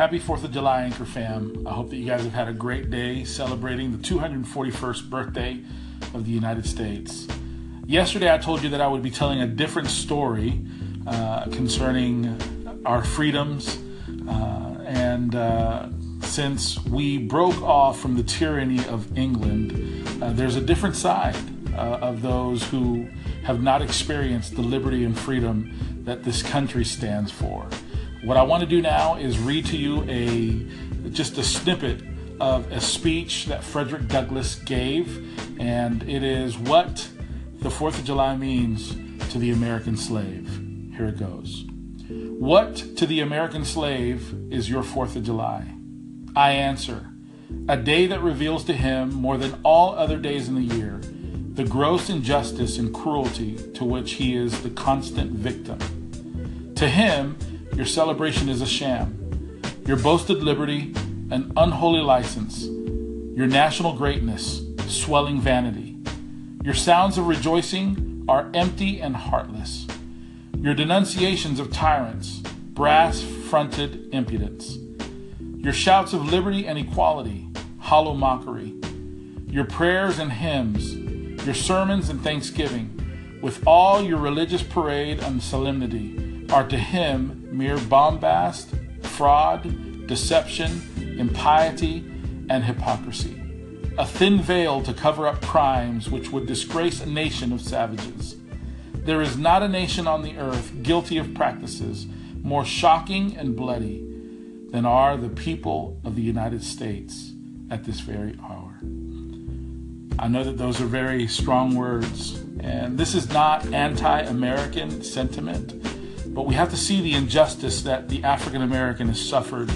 Happy 4th of July, Anchor fam. I hope that you guys have had a great day celebrating the 241st birthday of the United States. Yesterday, I told you that I would be telling a different story uh, concerning our freedoms. Uh, and uh, since we broke off from the tyranny of England, uh, there's a different side uh, of those who have not experienced the liberty and freedom that this country stands for. What I want to do now is read to you a just a snippet of a speech that Frederick Douglass gave, and it is what the Fourth of July means to the American slave. Here it goes. What to the American slave is your Fourth of July? I answer, a day that reveals to him more than all other days in the year the gross injustice and cruelty to which he is the constant victim. To him, your celebration is a sham, your boasted liberty, an unholy license, your national greatness, swelling vanity. Your sounds of rejoicing are empty and heartless. Your denunciations of tyrants, brass fronted impudence. Your shouts of liberty and equality, hollow mockery. Your prayers and hymns, your sermons and thanksgiving, with all your religious parade and solemnity, are to him mere bombast, fraud, deception, impiety, and hypocrisy. A thin veil to cover up crimes which would disgrace a nation of savages. There is not a nation on the earth guilty of practices more shocking and bloody than are the people of the United States at this very hour. I know that those are very strong words, and this is not anti American sentiment, but we have to see the injustice that the African American has suffered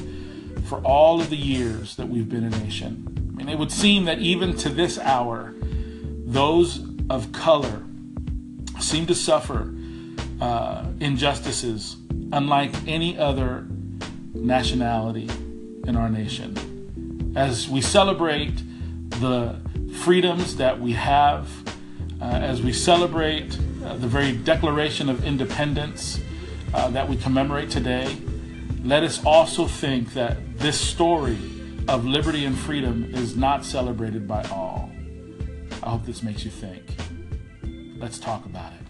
for all of the years that we've been a nation. Mean, it would seem that even to this hour, those of color seem to suffer uh, injustices unlike any other nationality in our nation. As we celebrate the freedoms that we have, uh, as we celebrate uh, the very Declaration of Independence uh, that we commemorate today, let us also think that this story of liberty and freedom is not celebrated by all. I hope this makes you think. Let's talk about it.